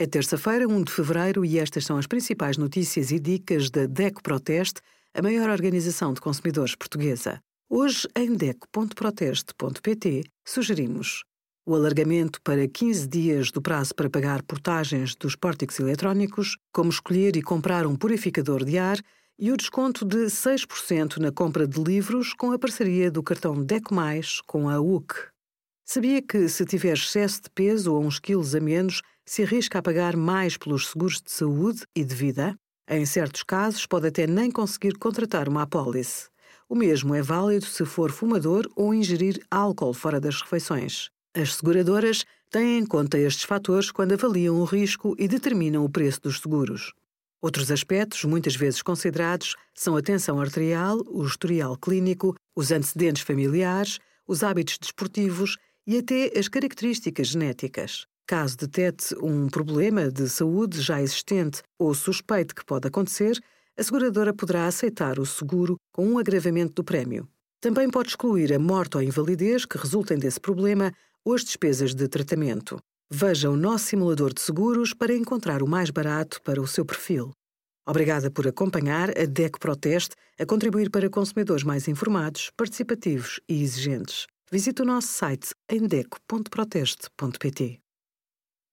É terça-feira, 1 de fevereiro, e estas são as principais notícias e dicas da DECO Proteste, a maior organização de consumidores portuguesa. Hoje, em DECO.proteste.pt, sugerimos o alargamento para 15 dias do prazo para pagar portagens dos pórticos eletrónicos, como escolher e comprar um purificador de ar e o desconto de 6% na compra de livros com a parceria do cartão DECO Mais com a UC. Sabia que, se tiver excesso de peso ou uns quilos a menos, se arrisca a pagar mais pelos seguros de saúde e de vida? Em certos casos, pode até nem conseguir contratar uma apólice. O mesmo é válido se for fumador ou ingerir álcool fora das refeições. As seguradoras têm em conta estes fatores quando avaliam o risco e determinam o preço dos seguros. Outros aspectos, muitas vezes considerados, são a tensão arterial, o historial clínico, os antecedentes familiares, os hábitos desportivos e até as características genéticas. Caso detete um problema de saúde já existente ou suspeite que pode acontecer, a seguradora poderá aceitar o seguro com um agravamento do prémio. Também pode excluir a morte ou invalidez que resultem desse problema ou as despesas de tratamento. Veja o nosso simulador de seguros para encontrar o mais barato para o seu perfil. Obrigada por acompanhar a DEC Proteste a contribuir para consumidores mais informados, participativos e exigentes. Visite o nosso site em deco.proteste.pt.